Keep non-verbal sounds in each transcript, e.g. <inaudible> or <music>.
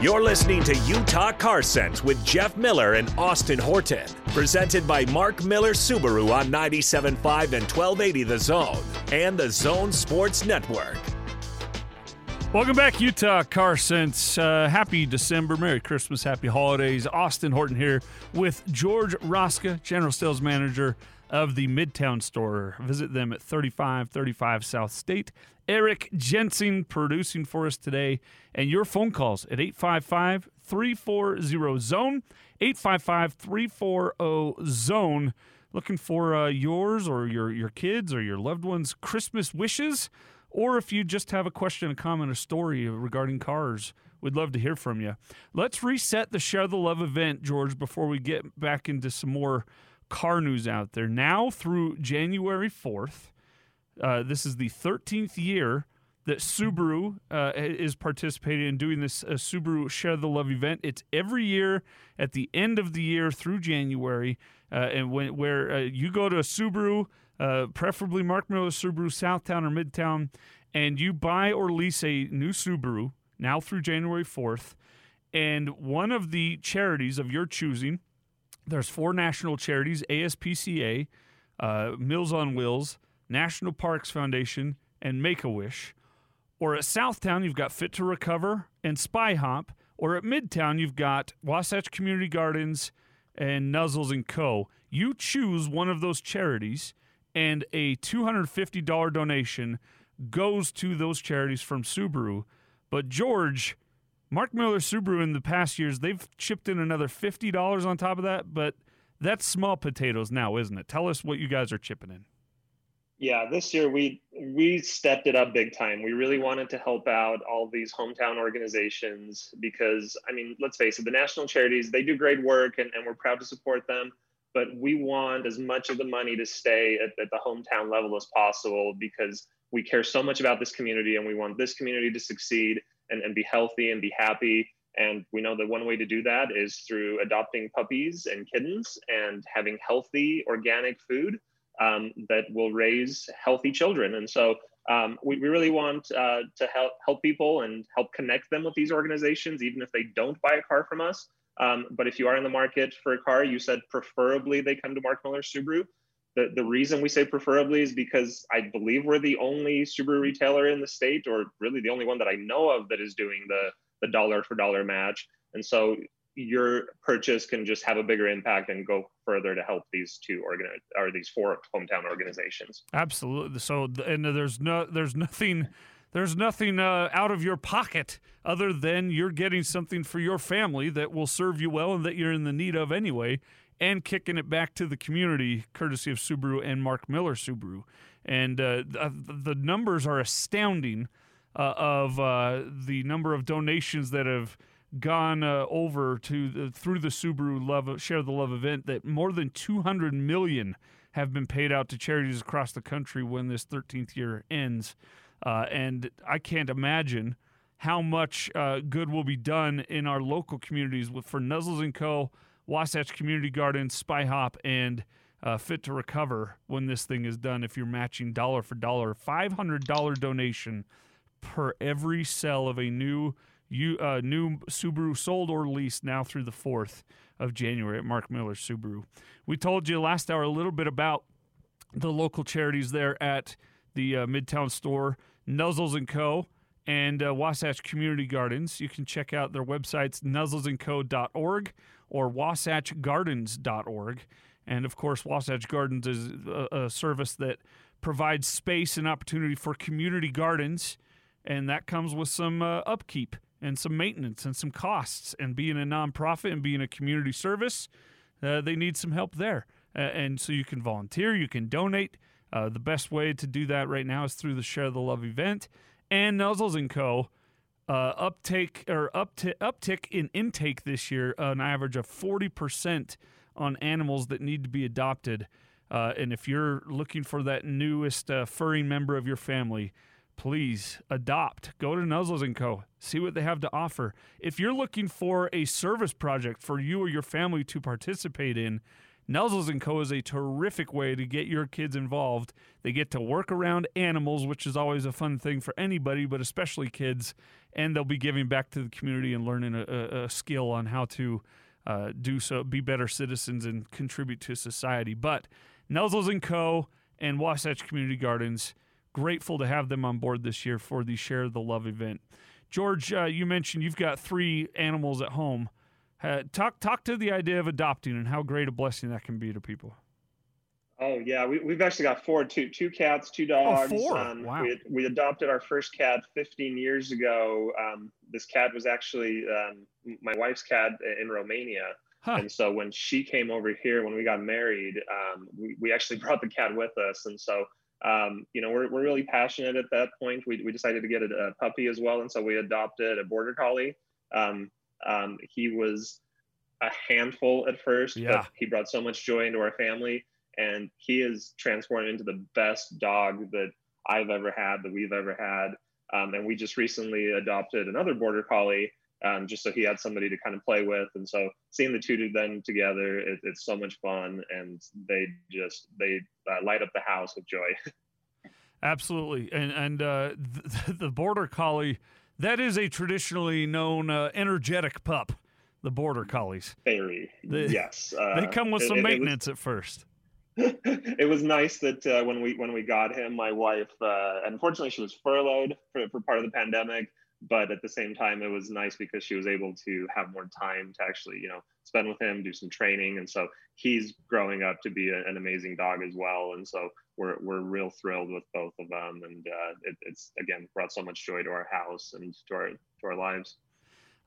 You're listening to Utah Car Sense with Jeff Miller and Austin Horton, presented by Mark Miller Subaru on 97.5 and 1280 The Zone and the Zone Sports Network. Welcome back, Utah Car Sense. Uh, happy December, Merry Christmas, Happy Holidays. Austin Horton here with George Roska, General Sales Manager of the Midtown Store. Visit them at 3535 South State. Eric Jensen producing for us today, and your phone calls at 855 340 Zone, 855 340 Zone. Looking for uh, yours or your, your kids or your loved ones' Christmas wishes, or if you just have a question, a comment, a story regarding cars. We'd love to hear from you. Let's reset the Share the Love event, George, before we get back into some more car news out there. Now through January 4th, uh, this is the 13th year that Subaru uh, is participating in doing this uh, Subaru Share the Love event. It's every year at the end of the year through January, uh, and when where uh, you go to a Subaru, uh, preferably Mark Miller Subaru Southtown or Midtown, and you buy or lease a new Subaru now through January 4th, and one of the charities of your choosing, there's four national charities: ASPCA, uh, Meals on Wheels. National Parks Foundation, and Make a Wish. Or at Southtown, you've got Fit to Recover and Spy Hop. Or at Midtown, you've got Wasatch Community Gardens and Nuzzles and Co. You choose one of those charities, and a $250 donation goes to those charities from Subaru. But George, Mark Miller Subaru in the past years, they've chipped in another $50 on top of that, but that's small potatoes now, isn't it? Tell us what you guys are chipping in. Yeah, this year we we stepped it up big time. We really wanted to help out all these hometown organizations because I mean, let's face it, the national charities, they do great work and, and we're proud to support them. But we want as much of the money to stay at, at the hometown level as possible because we care so much about this community and we want this community to succeed and, and be healthy and be happy. And we know that one way to do that is through adopting puppies and kittens and having healthy organic food um, that will raise healthy children. And so um, we, we really want uh, to help help people and help connect them with these organizations, even if they don't buy a car from us. Um, but if you are in the market for a car, you said preferably they come to Mark Miller Subaru. The, the reason we say preferably is because I believe we're the only Subaru retailer in the state, or really the only one that I know of that is doing the, the dollar for dollar match. And so your purchase can just have a bigger impact and go further to help these two organ or these four hometown organizations. Absolutely. So, and there's no, there's nothing, there's nothing uh, out of your pocket other than you're getting something for your family that will serve you well and that you're in the need of anyway, and kicking it back to the community courtesy of Subaru and Mark Miller Subaru. And uh, the numbers are astounding uh, of uh, the number of donations that have gone uh, over to the, through the Subaru Love Share the Love event that more than 200 million have been paid out to charities across the country when this 13th year ends. Uh, and I can't imagine how much uh, good will be done in our local communities with, for Nuzzles and Co., Wasatch Community Gardens, Spy Hop, and uh, Fit to Recover when this thing is done. If you're matching dollar for dollar, $500 donation per every sale of a new you uh, new Subaru sold or leased now through the 4th of January at Mark Miller Subaru. We told you last hour a little bit about the local charities there at the uh, Midtown store, Nuzzles and Co. and uh, Wasatch Community Gardens. You can check out their websites, nuzzlesandco.org or wasatchgardens.org. And of course, Wasatch Gardens is a, a service that provides space and opportunity for community gardens, and that comes with some uh, upkeep and some maintenance and some costs. And being a nonprofit and being a community service, uh, they need some help there. Uh, and so you can volunteer, you can donate. Uh, the best way to do that right now is through the Share the Love event and Nuzzles and Co. Uh, uptake or uptick, uptick in intake this year, an average of forty percent on animals that need to be adopted. Uh, and if you're looking for that newest uh, furry member of your family, please adopt. Go to Nuzzles and Co. See what they have to offer. If you're looking for a service project for you or your family to participate in, And Co. is a terrific way to get your kids involved. They get to work around animals, which is always a fun thing for anybody, but especially kids. And they'll be giving back to the community and learning a, a, a skill on how to uh, do so, be better citizens, and contribute to society. But Nuzzles and Co. and Wasatch Community Gardens, grateful to have them on board this year for the Share the Love event. George, uh, you mentioned you've got three animals at home. Uh, talk talk to the idea of adopting and how great a blessing that can be to people. Oh yeah, we, we've actually got four, two, two cats, two dogs. Oh, four. Um, wow. We, we adopted our first cat 15 years ago. Um, this cat was actually um, my wife's cat in Romania. Huh. And so when she came over here, when we got married, um, we, we actually <laughs> brought the cat with us. And so, um, you know, we're, we're really passionate at that point. We, we decided to get a, a puppy as well. And so we adopted a border collie. Um, um, he was a handful at first, Yeah. but he brought so much joy into our family. And he is transformed into the best dog that I've ever had, that we've ever had. Um, and we just recently adopted another border collie um, just so he had somebody to kind of play with. And so seeing the two of them together, it, it's so much fun, and they just they uh, light up the house with joy. <laughs> Absolutely, and and uh, <laughs> the, the border collie that is a traditionally known uh, energetic pup. The border collies Very <laughs> They- yes, uh, they come with some it- it was- maintenance at first. <laughs> it was nice that uh, when we when we got him, my wife, uh, unfortunately, she was furloughed for, for part of the pandemic. But at the same time, it was nice because she was able to have more time to actually, you know, spend with him, do some training, and so he's growing up to be a, an amazing dog as well. And so we're we're real thrilled with both of them, and uh, it, it's again brought so much joy to our house and to our to our lives.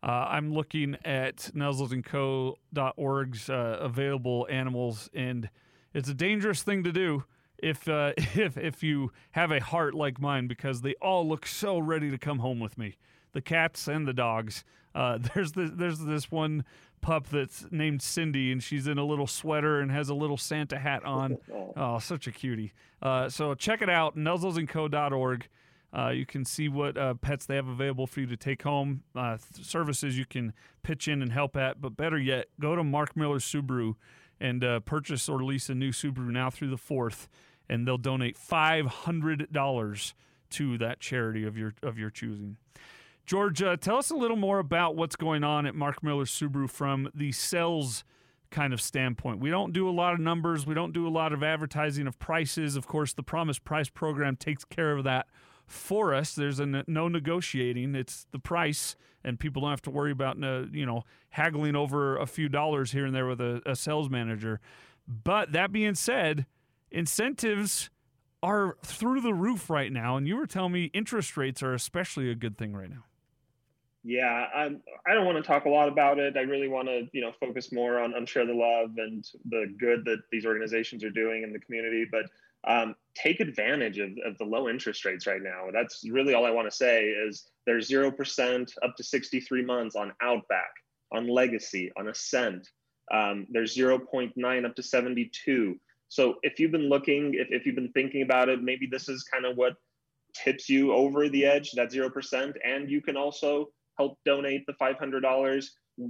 Uh, I'm looking at nuzzlesandco.org's uh, available animals, and it's a dangerous thing to do if uh, <laughs> if if you have a heart like mine, because they all look so ready to come home with me. The cats and the dogs. Uh, <laughs> there's this, there's this one pup that's named Cindy, and she's in a little sweater and has a little Santa hat on. <laughs> Oh. Oh, such a cutie. Uh, so check it out, nuzzlesandco.org. Uh, you can see what uh, pets they have available for you to take home, uh, th- services you can pitch in and help at. But better yet, go to Mark Miller Subaru and uh, purchase or lease a new Subaru now through the 4th, and they'll donate $500 to that charity of your, of your choosing. George, uh, tell us a little more about what's going on at Mark Miller Subaru from the sales kind of standpoint. We don't do a lot of numbers, we don't do a lot of advertising of prices. Of course, the Promise Price program takes care of that for us. There's no negotiating; it's the price, and people don't have to worry about uh, you know haggling over a few dollars here and there with a, a sales manager. But that being said, incentives are through the roof right now, and you were telling me interest rates are especially a good thing right now. Yeah, I, I don't want to talk a lot about it. I really want to, you know, focus more on, on share the love and the good that these organizations are doing in the community. But um, take advantage of, of the low interest rates right now. That's really all I want to say is there's 0% up to 63 months on Outback, on Legacy, on Ascent. Um, there's 0.9 up to 72. So if you've been looking, if, if you've been thinking about it, maybe this is kind of what tips you over the edge, that 0%. And you can also help donate the $500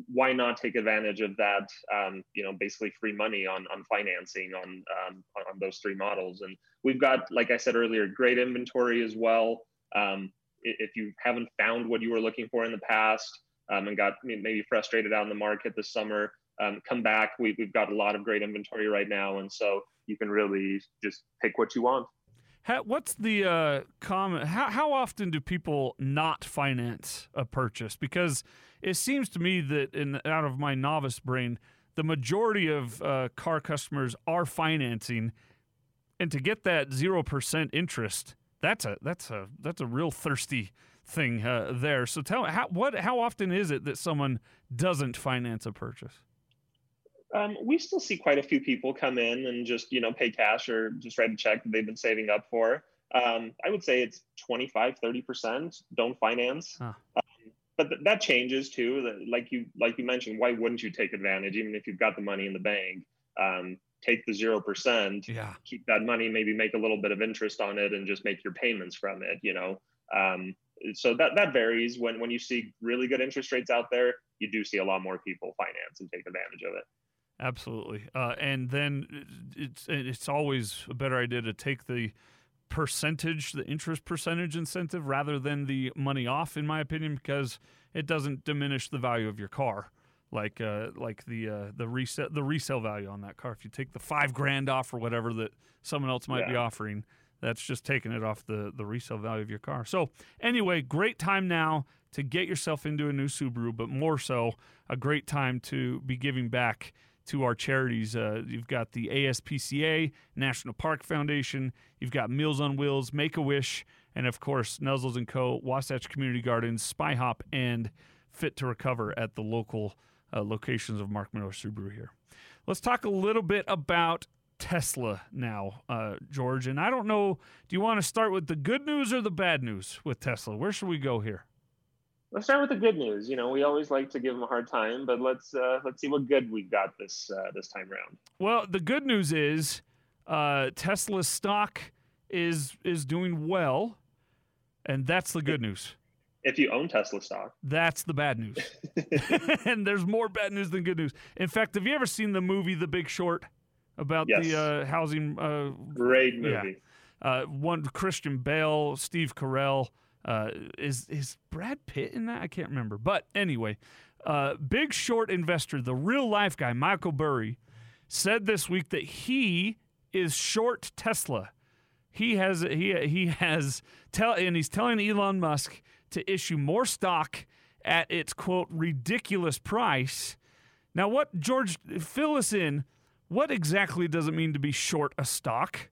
why not take advantage of that um, you know basically free money on on financing on, um, on those three models? And we've got like i said earlier great inventory as well. Um, if you haven't found what you were looking for in the past um, and got maybe frustrated out in the market this summer um, come back we, we've got a lot of great inventory right now and so you can really just pick what you want How, what's the uh, common? How, how often do people not finance a purchase? Because it seems to me that, in out of my novice brain, the majority of uh, car customers are financing, and to get that zero percent interest, that's a that's a that's a real thirsty thing uh, there. So tell how what how often is it that someone doesn't finance a purchase? Um, we still see quite a few people come in and just you know pay cash or just write a check that they've been saving up for. Um, I would say it's 25, 30 percent don't finance, Huh. um, but th- that changes too. That- Like you like you mentioned, why wouldn't you take advantage even if you've got the money in the bank? Um, take the zero percent, Yeah. keep that money, maybe make a little bit of interest on it, and just make your payments from it. You know. Um, so that that varies. When when you see really good interest rates out there, you do see a lot more people finance and take advantage of it. Absolutely. Uh, and then it's it's always a better idea to take the percentage, the interest percentage incentive, rather than the money off, in my opinion, because it doesn't diminish the value of your car. Like uh, like the uh, the resale the resale value on that car. If you take the five grand off or whatever that someone else might yeah. be offering, that's just taking it off the the resale value of your car. So anyway, great time now to get yourself into a new Subaru, but more so, a great time to be giving back to our charities. Uh, you've got the ASPCA, National Park Foundation, you've got Meals on Wheels, Make a Wish, and of course, Nuzzles and Co., Wasatch Community Gardens, Spy Hop, and Fit to Recover at the local uh, locations of Mark Miller Subaru here. Let's talk a little bit about Tesla now, uh, George. And I don't know, do you want to start with the good news or the bad news with Tesla? Where should we go here? Let's start with the good news. You know, we always like to give them a hard time, but let's uh, let's see what good we've got this uh, this time around. Well, the good news is uh, Tesla's stock is is doing well, and that's the good news. If you own Tesla stock, that's the bad news. <laughs> <laughs> and there's more bad news than good news. In fact, have you ever seen the movie The Big Short about yes. the uh, housing? Uh, Great movie. Yeah. Uh, one Christian Bale, Steve Carell. Uh, is is Brad Pitt in that? I can't remember. But anyway, uh, big short investor, the real life guy, Michael Burry, said this week that he is short Tesla. He has he he has tell and he's telling Elon Musk to issue more stock at its quote ridiculous price. Now, what George fill us in? What exactly does it mean to be short a stock?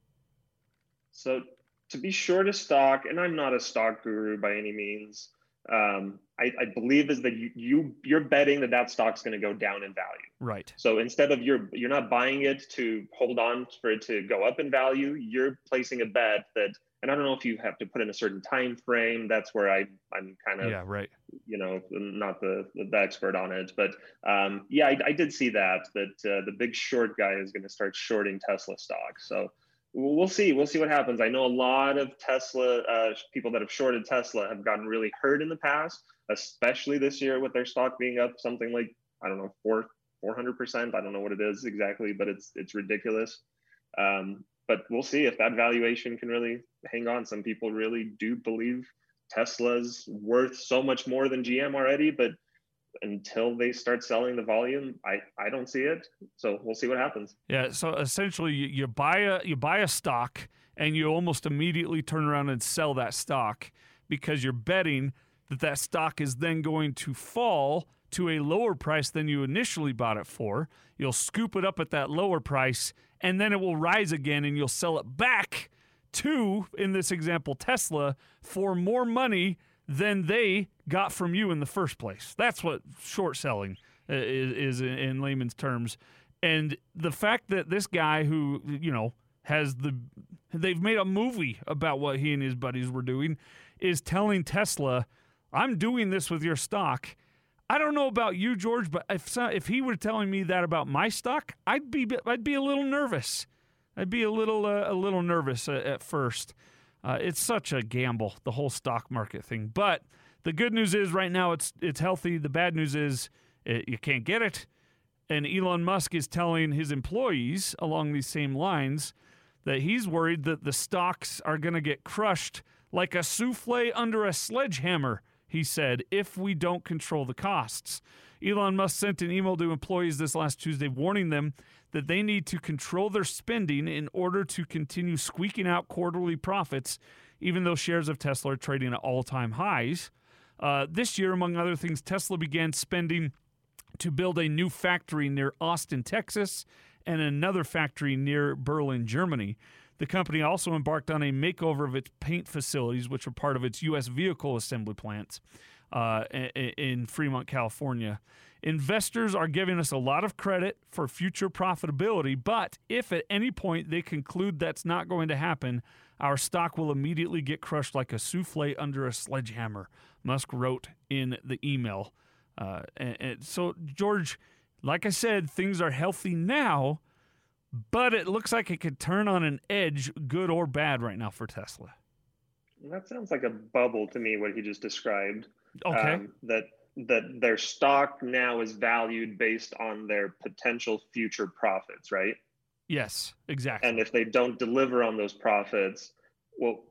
So to be short a stock, and I'm not a stock guru by any means. Um, I, I, believe is that you, you you're betting that that stock's going to go down in value. Right. So instead of you're you're not buying it to hold on for it to go up in value, you're placing a bet that. And I don't know if you have to put in a certain time frame. That's where I I'm kind of yeah right. You know, not the the expert on it, but um, yeah, I, I did see that that uh, the big short guy is going to start shorting Tesla stock. So we'll see. We'll see what happens. I know a lot of Tesla uh, people that have shorted Tesla have gotten really hurt in the past, especially this year with their stock being up something like I don't know four four hundred percent. I don't know what it is exactly, but it's it's ridiculous. Um, but we'll see if that valuation can really hang on. Some people really do believe Tesla's worth so much more than GM already, but until they start selling the volume, I, I don't see it. So we'll see what happens. Yeah. So essentially, you, you buy a you buy a stock and you almost immediately turn around and sell that stock because you're betting that that stock is then going to fall to a lower price than you initially bought it for. You'll scoop it up at that lower price and then it will rise again and you'll sell it back to, in this example, Tesla for more money than they got from you in the first place. That's what short selling uh, is, is in layman's terms. And the fact that this guy who, you know, has the they've made a movie about what he and his buddies were doing is telling Tesla, "I'm doing this with your stock." I don't know about you, George, but if if he were telling me that about my stock, I'd be I'd be a little nervous. I'd be a little uh, a little nervous uh, at first. Uh, it's such a gamble, the whole stock market thing. But the good news is right now it's it's healthy. The bad news is it, you can't get it. And Elon Musk is telling his employees along these same lines that he's worried that the stocks are going to get crushed like a souffle under a sledgehammer, he said, if we don't control the costs. Elon Musk sent an email to employees this last Tuesday warning them that they need to control their spending in order to continue squeaking out quarterly profits, even though shares of Tesla are trading at all time highs. Uh, this year, among other things, Tesla began spending to build a new factory near Austin, Texas, and another factory near Berlin, Germany. The company also embarked on a makeover of its paint facilities, which were part of its U.S. vehicle assembly plants uh, in Fremont, California. Investors are giving us a lot of credit for future profitability, but if at any point they conclude that's not going to happen, our stock will immediately get crushed like a souffle under a sledgehammer, Musk wrote in the email. Uh, and, and so, George, like I said, things are healthy now, but it looks like it could turn on an edge, good or bad, right now for Tesla. That sounds like a bubble to me, what he just described. Okay. Um, that that their stock now is valued based on their potential future profits, right? Yes, exactly. And if they don't deliver on those profits, well,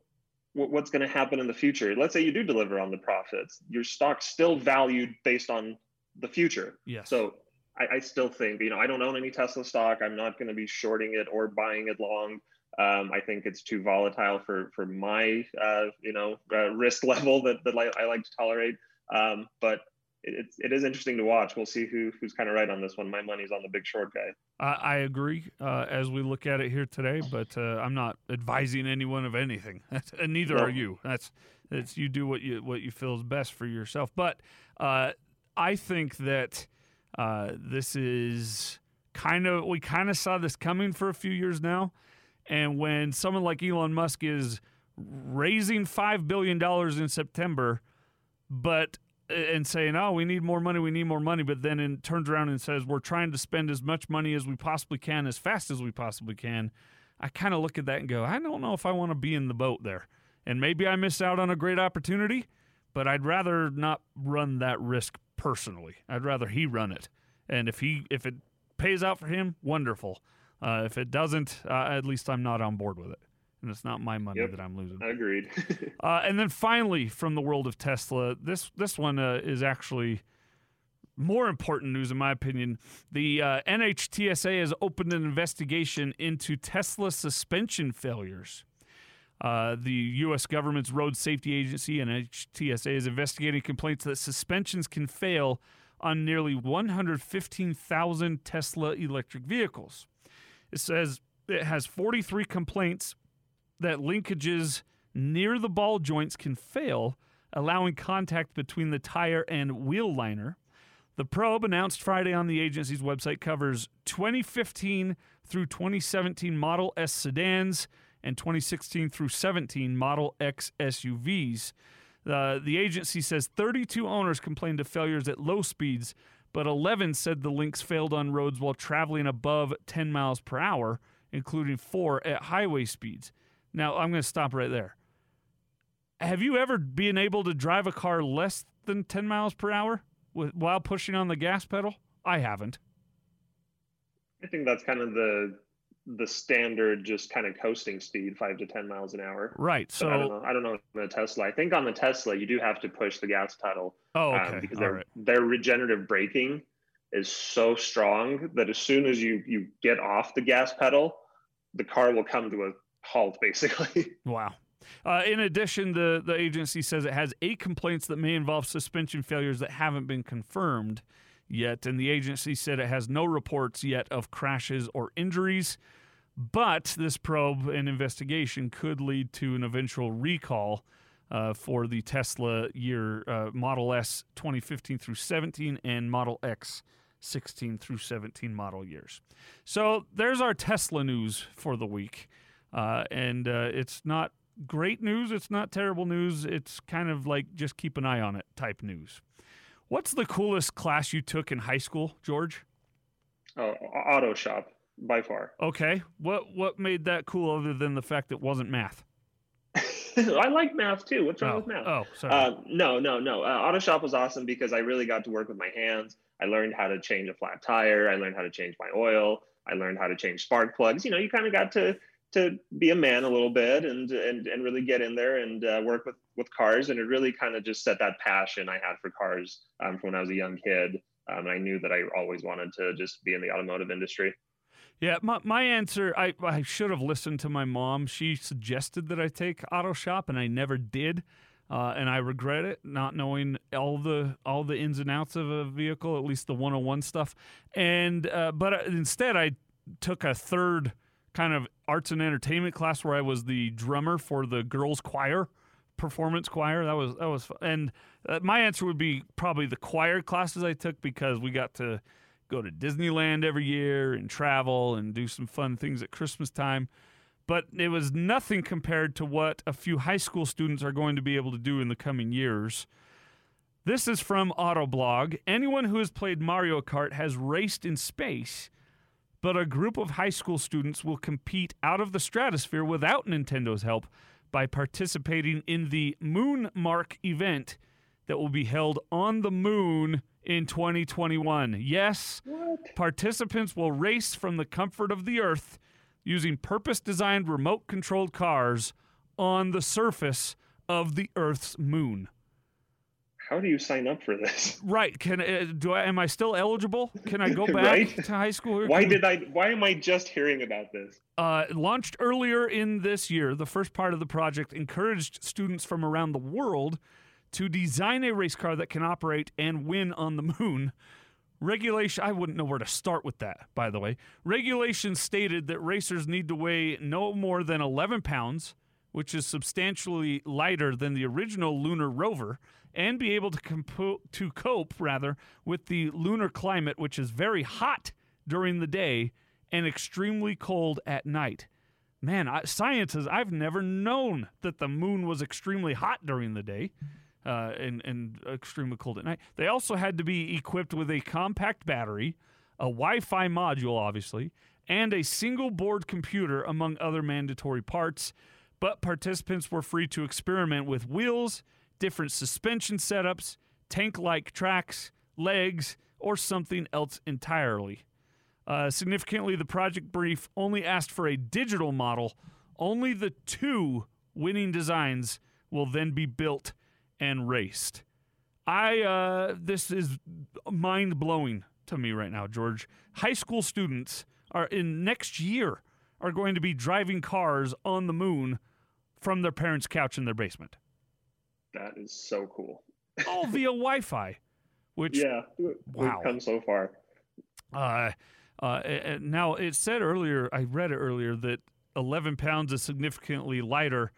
what's going to happen in the future? Let's say you do deliver on the profits, your stock's still valued based on the future. Yes. So I, I still think, you know, I don't own any Tesla stock. I'm not going to be shorting it or buying it long. Um, I think it's too volatile for for my uh, you know uh, risk <laughs> level that that I, I like to tolerate. Um, but it, it is interesting to watch. We'll see who who's kind of right on this one. My money's on the big short guy. I, I agree uh, as we look at it here today, but uh, I'm not advising anyone of anything, <laughs> and neither no. are you. That's it's you do what you what you feel is best for yourself. But uh, I think that uh, this is kind of we kind of saw this coming for a few years now, and when someone like Elon Musk is raising five billion dollars in September, but and saying, "Oh, we need more money, we need more money," but then it turns around and says, "We're trying to spend as much money as we possibly can, as fast as we possibly can." I kind of look at that and go, "I don't know if I want to be in the boat there." And maybe I miss out on a great opportunity, but I'd rather not run that risk personally. I'd rather he run it, and if he if it pays out for him, wonderful. Uh, if it doesn't, uh, at least I'm not on board with it and it's not my money yep, that I'm losing. Agreed. <laughs> uh, and then finally, from the world of Tesla, this this one uh, is actually more important news, in my opinion. The uh, NHTSA has opened an investigation into Tesla suspension failures. Uh, the U.S. government's road safety agency, NHTSA, is investigating complaints that suspensions can fail on nearly 115,000 Tesla electric vehicles. It says it has 43 complaints that linkages near the ball joints can fail, allowing contact between the tire and wheel liner. The probe, announced Friday on the agency's website, covers 2015 through 2017 Model S sedans and 2016 through 17 Model X SUVs. Uh, the agency says 32 owners complained of failures at low speeds, but 11 said the links failed on roads while traveling above 10 miles per hour, including four at highway speeds. Now, I'm going to stop right there. Have you ever been able to drive a car less than 10 miles per hour with, while pushing on the gas pedal? I haven't. I think that's kind of the the standard just kind of coasting speed, five to ten miles an hour. Right. So but I don't know. I don't know on the Tesla. I think on the Tesla you do have to push the gas pedal. Oh, um, okay. Um, because their right. their regenerative braking is so strong that as soon as you you get off the gas pedal, the car will come to a halt, basically. <laughs> Wow. Uh, in addition, the, the agency says it has eight complaints that may involve suspension failures that haven't been confirmed yet. And the agency said it has no reports yet of crashes or injuries. But this probe and investigation could lead to an eventual recall uh, for the Tesla year uh, Model S 2015 through 17 and Model X 16 through 17 model years. So there's our Tesla news for the week. Uh, and uh, it's not great news. It's not terrible news. It's kind of like just keep an eye on it type news. What's the coolest class you took in high school, George? Oh, auto shop by far. Okay. What what made that cool other than the fact it wasn't math? <laughs> I like math too. What's wrong oh, with math? Oh, sorry. Uh, no, no, no. Uh, auto shop was awesome because I really got to work with my hands. I learned how to change a flat tire. I learned how to change my oil. I learned how to change spark plugs. You know, you kind of got to to be a man a little bit and and and really get in there and uh, work with with cars and it really kind of just set that passion I had for cars um, from when I was a young kid um, I knew that I always wanted to just be in the automotive industry. Yeah, my, my answer I, I should have listened to my mom. She suggested that I take auto shop and I never did. Uh, and I regret it, not knowing all the all the ins and outs of a vehicle, at least the 101 stuff. And uh, but uh, instead, I took a third kind of arts and entertainment class where I was the drummer for the girls choir, performance choir. That was that was fun. and uh, my answer would be probably the choir classes I took because we got to go to Disneyland every year and travel and do some fun things at Christmas time. But it was nothing compared to what a few high school students are going to be able to do in the coming years. This is from Autoblog. Anyone who has played Mario Kart has raced in space but a group of high school students will compete out of the stratosphere without Nintendo's help by participating in the Moon Mark event that will be held on the moon in 2021. Yes, What? participants will race from the comfort of the earth using purpose designed remote controlled cars on the surface of the earth's moon. How do you sign up for this? <laughs> Right. Can uh, do I am I still eligible? Can I go <laughs> back Right? to high school? Why did I? Why am I just hearing about this? uh, launched earlier in this year, the first part of the project encouraged students from around the world to design a race car that can operate and win on the moon. Regulation, I wouldn't know where to start with that, by the way. Regulations stated that racers need to weigh no more than 11 pounds, which is substantially lighter than the original lunar rover, and be able to, compo- to cope, rather, with the lunar climate, which is very hot during the day and extremely cold at night. Man, I, science is, I've never known that the moon was extremely hot during the day uh, and, and extremely cold at night. They also had to be equipped with a compact battery, a Wi Fi module, obviously, and a single board computer, among other mandatory parts. But participants were free to experiment with wheels, different suspension setups, tank like tracks, legs, or something else entirely. Uh, significantly, the project brief only asked for a digital model. Only the two winning designs will then be built and raced. I uh, this is mind blowing to me right now, George. High school students are in next year are going to be driving cars on the moon from their parents' couch in their basement, That is so cool. <laughs> all via Wi-Fi. Which Yeah, Wow. we've come so far. Uh, uh, now it said earlier, I read it earlier that 11 pounds is significantly lighter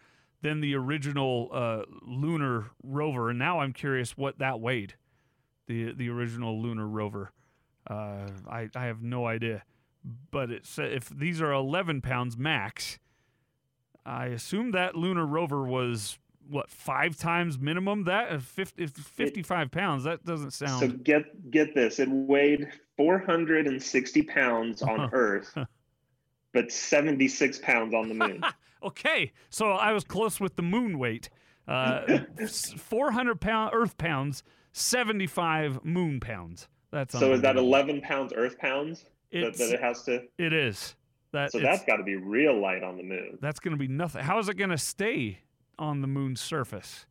than the original uh, lunar rover, and now I'm curious what that weighed. The the original lunar rover, uh, I I have no idea, but it said if these are 11 pounds max, I assume that lunar rover was what five times minimum. That if 50, if 55 pounds, that doesn't sound. So get get this. It weighed 460 pounds on. <laughs> Earth, but 76 pounds on the moon. <laughs> Okay, so I was close with the moon weight. Uh, <laughs> 400 pound Earth pounds, 75 moon pounds. That's so is that 11 pounds Earth pounds that, that it has to? it is. That So that's got to be real light on the moon. that's going to be nothing. How is it going to stay on the moon's surface?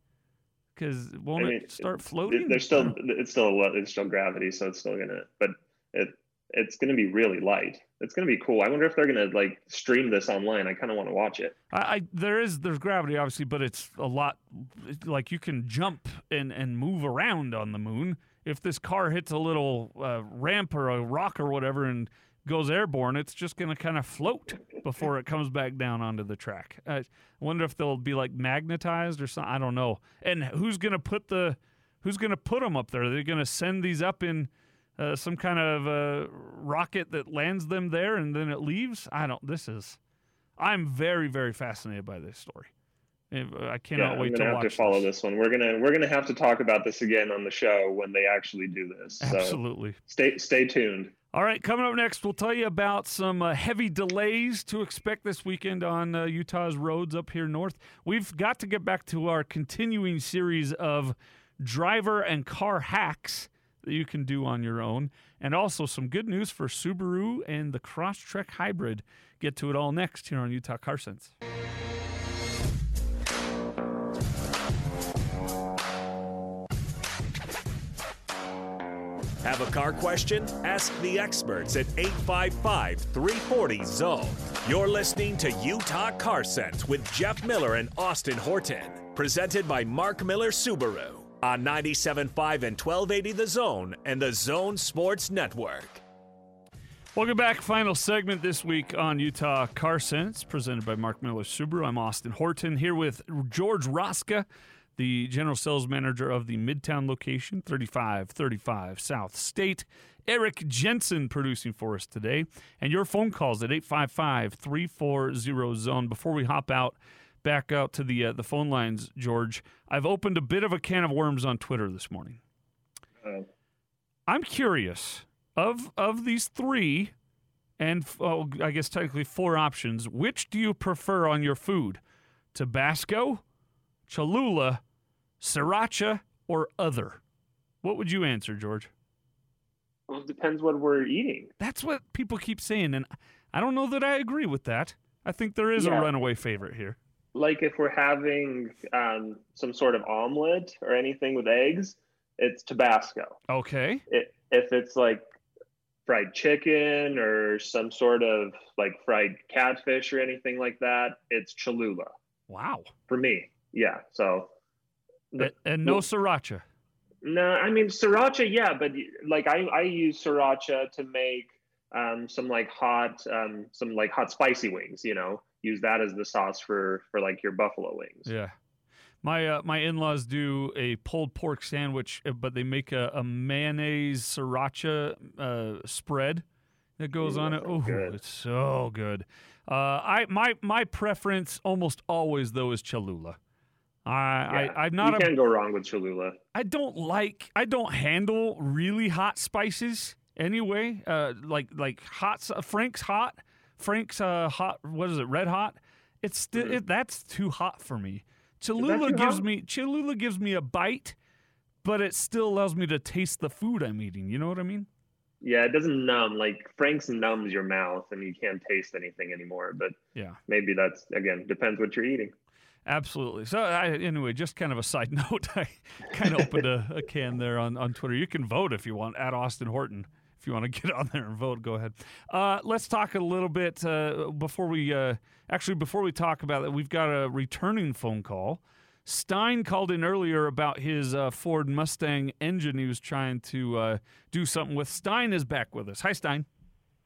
Because won't I mean, it start floating? There's still it's still a lot- it's still gravity, so it's still gonna. But it it's gonna be really light. It's gonna be cool. I wonder if they're gonna like stream this online. I kind of want to watch it. I, I there is there's gravity obviously, but it's a lot like you can jump and and move around on the moon. If this car hits a little uh, ramp or a rock or whatever and goes airborne, it's just going to kind of float before it comes back down onto the track. I wonder if they'll be like magnetized or something. I don't know. And who's going to put the who's going to put them up there? Are They're going to send these up in uh, some kind of uh, rocket that lands them there and then it leaves. I don't. This is. I'm very very fascinated by this story. Uh, I cannot yeah, wait to have to follow this. this. one. We're gonna we're gonna have to talk about this again on the show when they actually do this. So Absolutely. stay stay tuned. All right, coming up next, we'll tell you about some uh, heavy delays to expect this weekend on uh, Utah's roads up here north. We've got to get back to our continuing series of driver and car hacks that you can do on your own, and also some good news for Subaru and the Crosstrek Hybrid. Get to it all next here on Utah Car Sense. Have a car question? Ask the experts at 855 340 Zone. You're listening to Utah Car Sense with Jeff Miller and Austin Horton. Presented by Mark Miller Subaru on 97.5 and 1280 The Zone and the Zone Sports Network. Welcome back. Final segment this week on Utah Car Sense, presented by Mark Miller Subaru. I'm Austin Horton here with George Roska, the general sales manager of the Midtown location, 3535 South State. Eric Jensen producing for us today. And your phone calls at 855 340 Zone. Before we hop out, back out to the, uh, the phone lines, George, I've opened a bit of a can of worms on Twitter this morning. Uh, I'm curious of of these three, and oh, I guess technically four options. Which do you prefer on your food? Tabasco, Cholula, Sriracha, or other? What would you answer, George? Well, it depends what we're eating. That's what people keep saying, and I don't know that I agree with that. I think there is Yeah. a runaway favorite here. Like if we're having um, some sort of omelet or anything with eggs, it's Tabasco. Okay. It, if it's like fried chicken or some sort of like fried catfish or anything like that, it's Cholula Wow. for me. Yeah. So and, and no sriracha. No, I mean sriracha, yeah, but like I, I use sriracha to make um, some like hot, um, some like hot spicy wings. You know, use that as the sauce for for like your buffalo wings. Yeah. My uh, my in laws do a pulled pork sandwich, uh, but they make a, a mayonnaise sriracha uh, spread that goes Ooh, on it. Oh, it's so good. Uh, I my my preference almost always though is Cholula. I, Yeah, I I'm not you can't go wrong with Cholula. I don't like I don't handle really hot spices anyway. Uh, like like hot s- Frank's hot, Frank's uh hot. What is it? Red hot. It's still Mhm. it, that's too hot for me. Cholula gives hot? me Cholula gives me a bite, but it still allows me to taste the food I'm eating. You know what I mean? Yeah, it doesn't numb. Like Frank's numbs your mouth and you can't taste anything anymore. But Yeah. maybe that's again depends what you're eating. Absolutely. So, I, anyway, just kind of a side <laughs> note. I kind of opened a, a can there on, on Twitter. You can vote if you want at Austin Horton. If you want to <laughs> get on there and vote, go ahead. Uh, let's talk a little bit uh, before we uh, actually before we talk about it. We've got a returning phone call. Stein called in earlier about his uh, Ford Mustang engine he was trying to uh, do something with. Stein is back with us. Hi, Stein.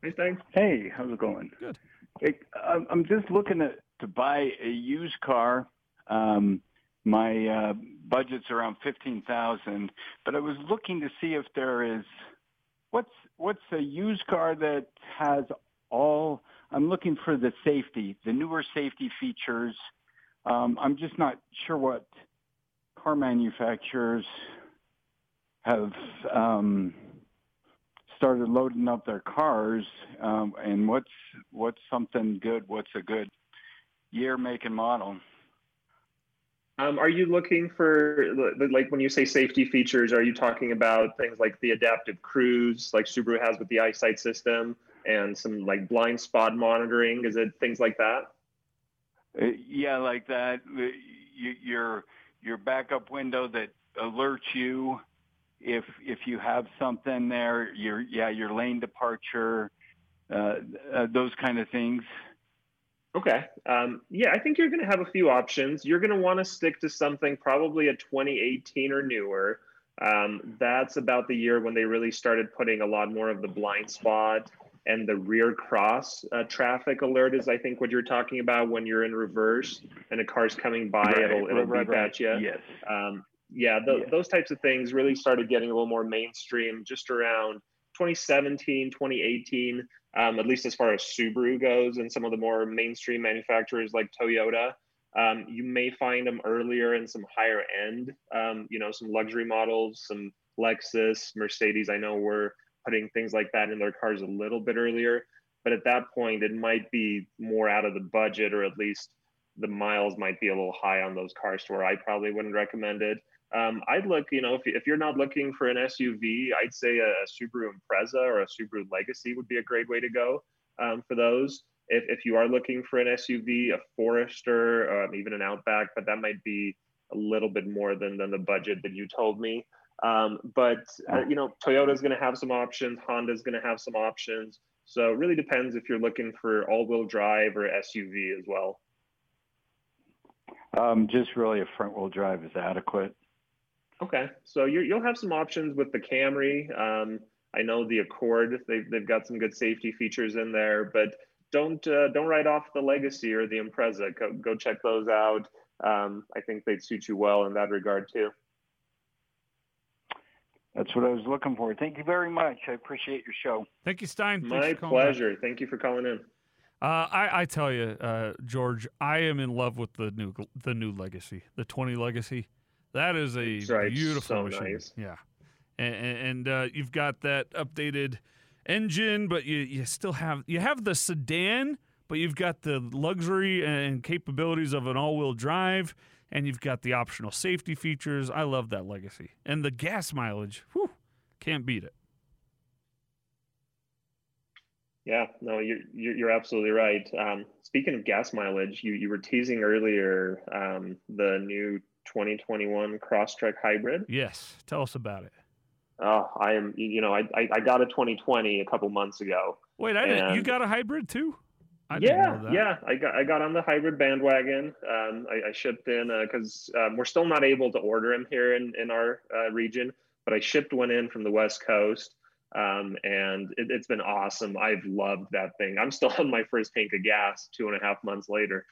Nice thing. Hey, how's it going? Good. Hey, I'm I'm just looking to to buy a used car. Um, my uh, budget's around fifteen thousand, but I was looking to see if there is what's what's a used car that has all. I'm looking for the safety, the newer safety features. Um, I'm just not sure what car manufacturers have um, started loading up their cars, um, and what's what's something good? What's a good year, make, and model? Um, are you looking for like when you say safety features? Are you talking about things like the adaptive cruise, like Subaru has with the eyesight system, and some like blind spot monitoring? Is it things like that? Uh, yeah, like that. Uh, You, your your backup window that alerts you if if you have something there. Your yeah, your lane departure, uh, uh, those kind of things. Okay. Um, yeah, I think you're going to have a few options. You're going to want to stick to something probably a 2018 or newer. Um, that's about the year when they really started putting a lot more of the blind spot and the rear cross uh, traffic alert is, I think, what you're talking about when you're in reverse and a car's coming by, Right, it'll, it'll right, beep right. at you. Yes. Um, yeah, th- Yeah. those types of things really started getting a little more mainstream just around 2017, 2018, um, at least as far as Subaru goes and some of the more mainstream manufacturers like Toyota. Um, you may find them earlier in some higher end, um, you know, some luxury models, some Lexus, Mercedes. I know we're putting things like that in their cars a little bit earlier, but at that point, it might be more out of the budget, or at least the miles might be a little high on those cars to where I probably wouldn't recommend it. Um, I'd look, you know, if, if you're not looking for an SUV, I'd say a, Subaru Impreza or a Subaru Legacy would be a great way to go um, for those. If, if you are looking for an SUV, a Forester, um, even an Outback, but that might be a little bit more than, than the budget that you told me. Um, but, uh, you know, Toyota's going to have some options, Honda's going to have some options. So it really depends if you're looking for all wheel drive or SUV as well. Um, just really a front wheel drive is adequate. Okay, so you you'll have some options with the Camry. Um, I know the Accord; they've they've got some good safety features in there, but don't uh, don't write off the Legacy or the Impreza. Go, go check those out. Um, I think they'd suit you well in that regard too. That's what I was looking for. Thank you very much. I appreciate your show. Thank you, Stein. Thanks My for calling back. pleasure. Thank you for calling in. Uh, I, I tell you, uh, George, I am in love with the new the new Legacy, the 20 Legacy. That is a beautiful So machine. nice. Yeah, and, and uh, you've got that updated engine, but you, you still have you have the sedan, but you've got the luxury and capabilities of an all wheel drive. and you've got the optional safety features. I love that legacy. And the gas mileage, whew, can't beat it. Yeah, no, you're you're absolutely right. Um, speaking of gas mileage, you you were teasing earlier um, the new 2021 Crosstrek Hybrid. Yes, tell us about it. Oh, I am. You know, I I, got a 2020 a couple months ago. Wait, I didn't, you got a hybrid too? I yeah, yeah. I got I got on the hybrid bandwagon. Um, I, I shipped in because uh, um, we're still not able to order them here in in our uh, region, but I shipped one in from the West Coast. Um, and it, has been awesome. I've loved that thing. I'm still <laughs> on my first tank of gas two and a half months later.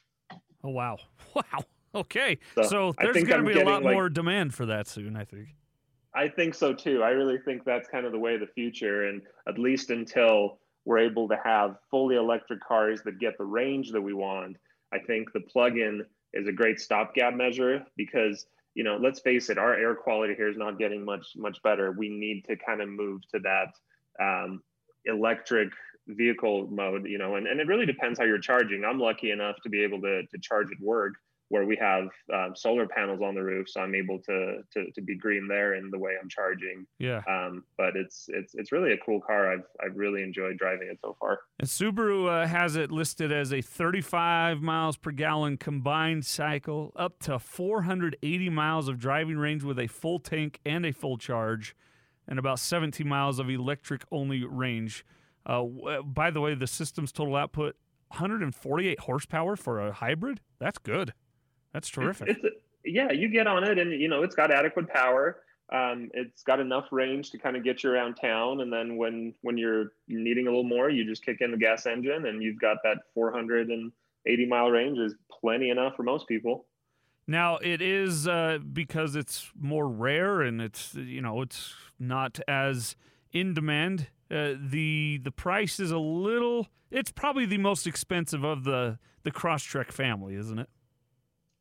Oh wow, <laughs> wow. <laughs> Okay, so, so there's going to be a lot like, more demand for that soon. I think. I think so too. I really think that's kind of the way of the future, and at least until we're able to have fully electric cars that get the range that we want, I think the plug-in is a great stopgap measure because you know, let's face it, our air quality here is not getting much much better. We need to kind of move to that um, electric vehicle mode, you know, and, and it really depends how you're charging. I'm lucky enough to be able to, to charge at work where we have um, solar panels on the roof, so I'm able to, to to be green there in the way I'm charging. Yeah. Um, but it's it's it's really a cool car. I've I've really enjoyed driving it so far. And Subaru uh, has it listed as a 35 miles per gallon combined cycle, up to 480 miles of driving range with a full tank and a full charge, and about 17 miles of electric only range. Uh, by the way, the system's total output 148 horsepower for a hybrid. That's good. That's terrific. It's, it's yeah, you get on it, and you know it's got adequate power. Um, it's got enough range to kind of get you around town, and then when when you're needing a little more, you just kick in the gas engine, and you've got that 480 mile range is plenty enough for most people. Now it is uh, because it's more rare and it's you know it's not as in demand. Uh, the the price is a little. It's probably the most expensive of the the Crosstrek family, isn't it?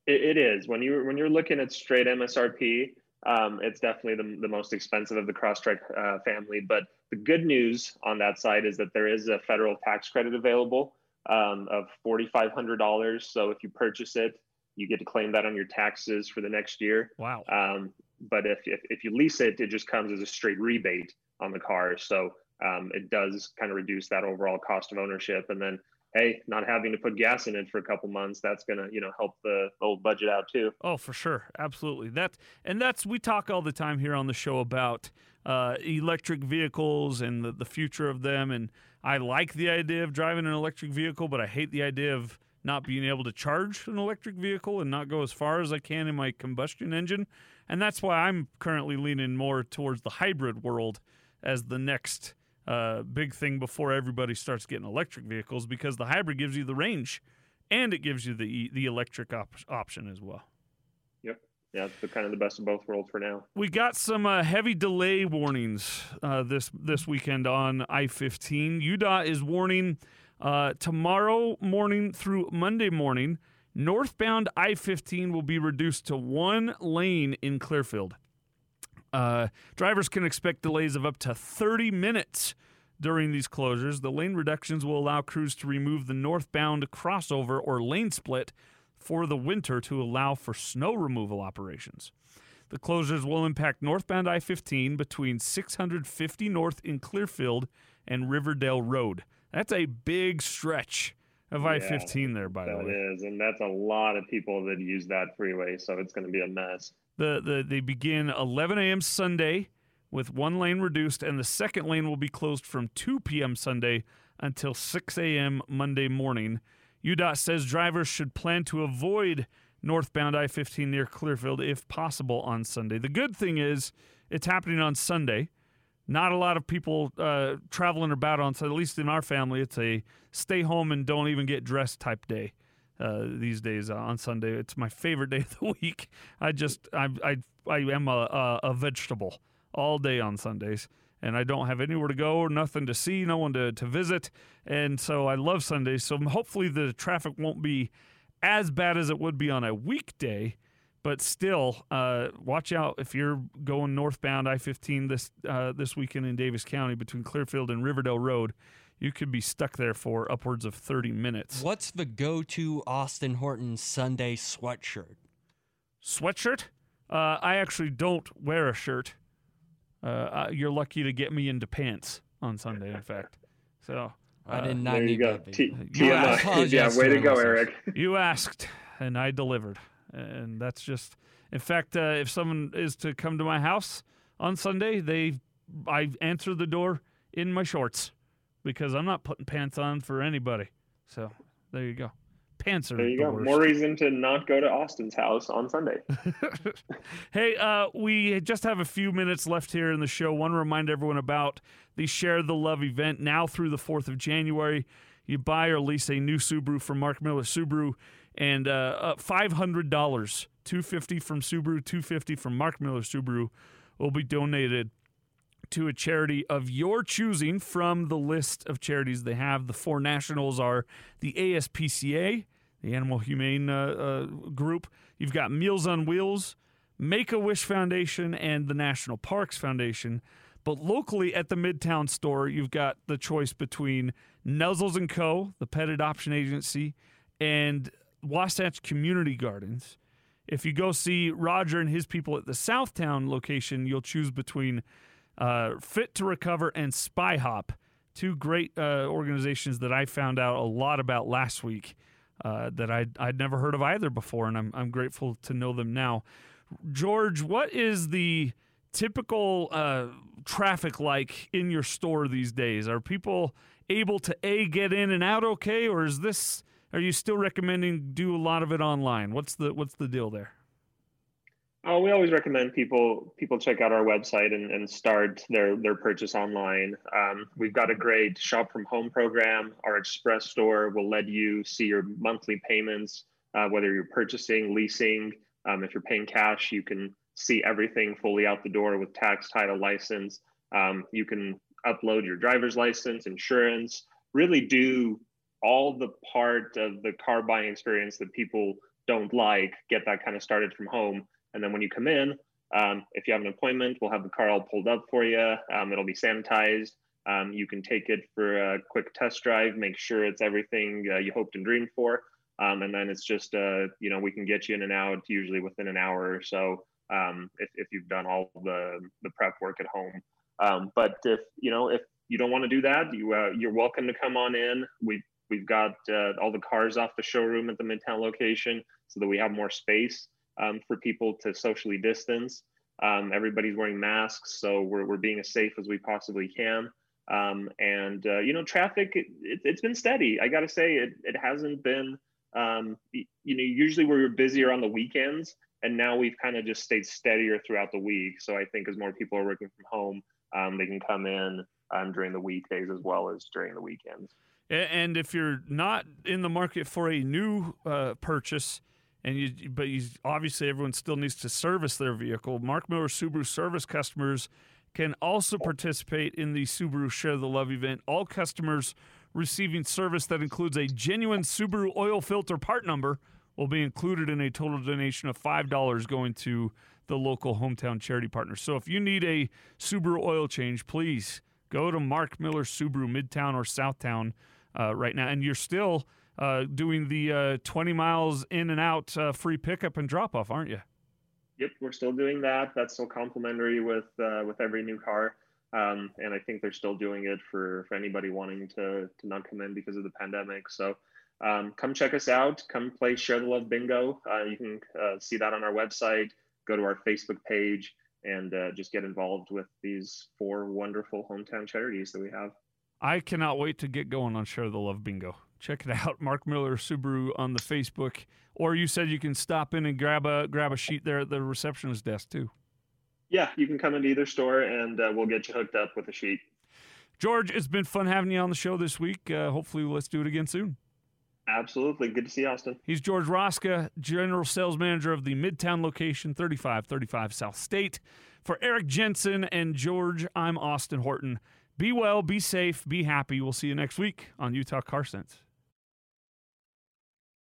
It, it is when you when you're looking at straight MSRP, um, it's definitely the, the most expensive of the Crosstrek uh, family. But the good news on that side is that there is a federal tax credit available um, of forty five hundred dollars. So if you purchase it, you get to claim that on your taxes for the next year. Wow. Um, but if, if, if you lease it, it just comes as a straight rebate on the car. So um, it does kind of reduce that overall cost of ownership. And then hey, not having to put gas in it for a couple months, that's gonna you know help the old budget out too. Oh, for sure, absolutely. That and that's we talk all the time here on the show about uh, electric vehicles and the, the future of them. And I like the idea of driving an electric vehicle, but I hate the idea of not being able to charge an electric vehicle and not go as far as I can in my combustion engine. And that's why I'm currently leaning more towards the hybrid world as the next uh, big thing before everybody starts getting electric vehicles because the hybrid gives you the range and it gives you the the electric op- option as well. Yep. Yeah, it's the, kind of the best of both worlds for now. We got some uh, heavy delay warnings uh, this this weekend on I-15. UDOT is warning uh, tomorrow morning through Monday morning, northbound I-15 will be reduced to one lane in Clearfield. Uh, drivers can expect delays of up to 30 minutes during these closures. The lane reductions will allow crews to remove the northbound crossover or lane split for the winter to allow for snow removal operations. The closures will impact northbound I 15 between 650 North in Clearfield and Riverdale Road. That's a big stretch of I 15 there, by the way. That is, and that's a lot of people that use that freeway, so it's going to be a mess. The, the they begin 11 a.m. Sunday with one lane reduced, and the second lane will be closed from 2 p.m. Sunday until 6 a.m. Monday morning. UDOT says drivers should plan to avoid northbound I 15 near Clearfield if possible on Sunday. The good thing is it's happening on Sunday. Not a lot of people uh, traveling about on, so at least in our family, it's a stay home and don't even get dressed type day uh, these days uh, on Sunday. It's my favorite day <laughs> of the week. I just I I I am a, a, a vegetable all day on Sundays. And I don't have anywhere to go, or nothing to see, no one to, to visit. And so I love Sundays. So hopefully the traffic won't be as bad as it would be on a weekday but still, uh, watch out if you're going northbound I-15 this uh, this weekend in Davis County between Clearfield and Riverdale Road you could be stuck there for upwards of 30 minutes. What's the go to Austin Horton Sunday sweatshirt? sweatshirt. Uh, I actually don't wear a shirt. Uh, you're lucky to get me into pants on Sunday, in fact. So I did uh, not there you need go. that. T- You TMI. <laughs> yeah, way to to go, our Eric. <laughs> you asked, and I delivered, and that's just. In fact, uh, if someone is to come to my house on Sunday, they, I answer the door in my shorts because I'm not putting pants on for anybody. So there you go. Pants are There you the go. worst. More reason to not go to Austin's house on Sunday. <laughs> <laughs> hey, uh, we just have a few minutes left here in the show. Want to remind everyone about the Share the Love event now through the 4th of January. You buy or lease a new Subaru from Mark Miller Subaru, and uh, uh, $500, 250 from Subaru, 250 from Mark Miller Subaru will be donated to a charity of your choosing from the list of charities they have. The four nationals are the ASPCA, the Animal Humane uh, uh, Group. You've got Meals on Wheels, Make a Wish Foundation, and the National Parks Foundation. But locally at the Midtown store, you've got the choice between Nuzzles and Co., the pet adoption agency, and Wasatch Community Gardens. If you go see Roger and his people at the Southtown location, you'll choose between uh, Fit to Recover and Spy Hop, two great uh, organizations that I found out a lot about last week uh, that I'd, I'd never heard of either before, and I'm, I'm grateful to know them now. George, what is the typical uh, traffic like in your store these days? Are people able to a get in and out okay, or is this? Are you still recommending do a lot of it online? What's the what's the deal there? Oh, we always recommend people people check out our website and, and start their their purchase online. Um, we've got a great shop from home program. Our express store will let you see your monthly payments, uh, whether you're purchasing, leasing. Um, if you're paying cash, you can see everything fully out the door with tax, title, license. Um, you can upload your driver's license, insurance. Really do all the part of the car buying experience that people don't like. Get that kind of started from home and then when you come in, um, if you have an appointment, we'll have the car all pulled up for you. Um, it'll be sanitized. Um, you can take it for a quick test drive, make sure it's everything uh, you hoped and dreamed for. Um, and then it's just, uh, you know, we can get you in and out usually within an hour or so um, if, if you've done all the, the prep work at home. Um, but if, you know, if you don't want to do that, you, uh, you're welcome to come on in. We've, we've got uh, all the cars off the showroom at the Midtown location so that we have more space um, for people to socially distance. Um, everybody's wearing masks, so we're, we're being as safe as we possibly can. Um, and uh, you know, traffic it, has been steady. I got to say, it it hasn't been. Um, you know, usually we are busier on the weekends, and now we've kind of just stayed steadier throughout the week. So I think as more people are working from home, um, they can come in um, during the weekdays as well as during the weekends. And if you're not in the market for a new uh, purchase, and you but you obviously everyone still needs to service their vehicle. Mark Miller Subaru service customers can also participate in the Subaru Share the Love event. All customers receiving service that includes a genuine Subaru oil filter part number will be included in a total donation of $5 going to the local hometown charity partner. So if you need a Subaru oil change, please go to Mark Miller Subaru Midtown or Southtown uh, right now. And you're still uh, doing the uh, 20 miles in and out uh, free pickup and drop off, aren't you? Yep, we're still doing that. That's still complimentary with uh, with every new car, um, and I think they're still doing it for for anybody wanting to to not come in because of the pandemic. So. Um, come check us out. Come play Share the Love Bingo. Uh, you can uh, see that on our website. Go to our Facebook page and just get involved with these four wonderful hometown charities that we have. I cannot wait to get going on Share the Love Bingo check it out. <laughs> Mark Miller Subaru on the Facebook. Or you said you can stop in and grab a grab a sheet there at the receptionist desk too. Yeah, you can come into either store and uh, we'll get you hooked up with a sheet. George, it's been fun having you on the show this week. Uh, hopefully, let's do it again soon. Absolutely. Good to see you, Austin. He's George Roska, General Sales Manager of the Midtown location, 3535 South State. For Eric Jensen and George, I'm Austin Horton. Be well, be safe, be happy. We'll see you next week on Utah Car Sense.